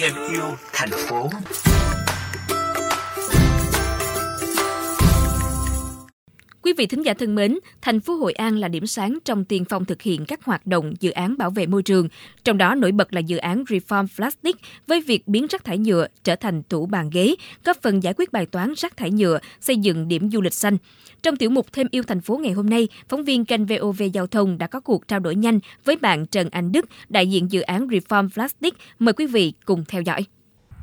天 U thành phố. Quý vị thính giả thân mến, thành phố Hội An là điểm sáng trong tiền phong thực hiện các hoạt động dự án bảo vệ môi trường, trong đó nổi bật là dự án Reform Plastic với việc biến rác thải nhựa trở thành tủ bàn ghế, góp phần giải quyết bài toán rác thải nhựa, xây dựng điểm du lịch xanh. Trong tiểu mục Thêm yêu thành phố ngày hôm nay, phóng viên kênh VOV Giao thông đã có cuộc trao đổi nhanh với bạn Trần Anh Đức, đại diện dự án Reform Plastic. Mời quý vị cùng theo dõi.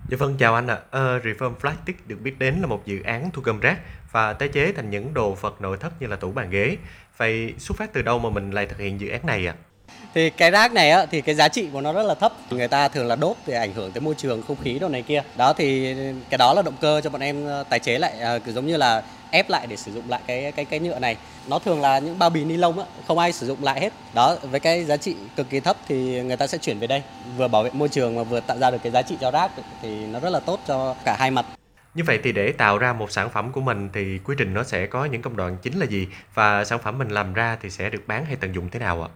Dạ vâng, chào anh ạ. À. Uh, Reform Plastic được biết đến là một dự án thu gom rác và tái chế thành những đồ vật nội thất như là tủ bàn ghế. Vậy xuất phát từ đâu mà mình lại thực hiện dự án này ạ? À? thì cái rác này á thì cái giá trị của nó rất là thấp người ta thường là đốt thì ảnh hưởng tới môi trường không khí đồ này kia đó thì cái đó là động cơ cho bọn em ờ, tái chế lại à, giống như là ép lại để sử dụng lại cái cái cái nhựa này nó thường là những bao bì ni lông á không ai sử dụng lại hết đó với cái giá trị cực kỳ thấp thì người ta sẽ chuyển về đây vừa bảo vệ môi trường mà vừa tạo ra được cái giá trị cho rác thì nó rất là tốt cho cả hai mặt như vậy thì để tạo ra một sản phẩm của mình thì quy trình nó sẽ có những công đoạn chính là gì và sản phẩm mình làm ra thì sẽ được bán hay tận dụng thế nào ạ?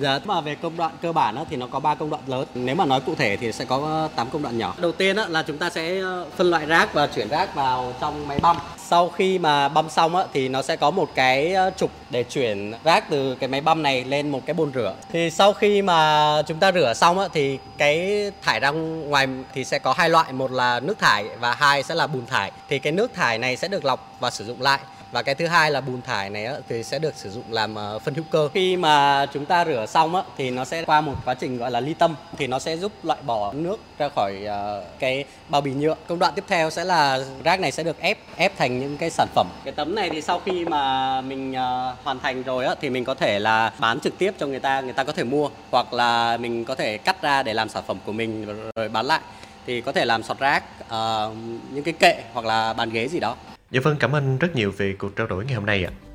Dạ, mà về công đoạn cơ bản thì nó có 3 công đoạn lớn. Nếu mà nói cụ thể thì sẽ có 8 công đoạn nhỏ. Đầu tiên là chúng ta sẽ ờ, phân loại rác và chuyển rác vào trong máy băm. Sau khi mà băm xong thì nó sẽ có một cái trục để chuyển rác từ cái máy băm này lên một cái bồn rửa. Thì sau khi mà chúng ta rửa xong thì cái thải ra ngoài thì sẽ có hai loại, một là nước thải và hai sẽ là bùn thải. Thì cái nước thải này sẽ được lọc và sử dụng lại và cái thứ hai là bùn thải này thì sẽ được sử dụng làm ờ, phân hữu cơ khi mà chúng ta rửa xong thì nó sẽ qua một quá trình gọi là ly tâm thì nó sẽ giúp loại bỏ nước ra khỏi ờ, cái bao bì nhựa công đoạn tiếp theo sẽ là rác này sẽ được ép ép thành những cái sản phẩm. Cái tấm này thì sau khi mà mình ờ, hoàn thành rồi thì mình có thể là bán trực tiếp cho người ta người ta có thể mua hoặc là mình có thể cắt ra để làm sản phẩm của mình rồi bán lại. Thì có thể làm sọt rác uh, những cái kệ hoặc là bàn ghế gì đó. Dạ vâng, cảm ơn rất nhiều về cuộc trao đổi ngày hôm nay ạ.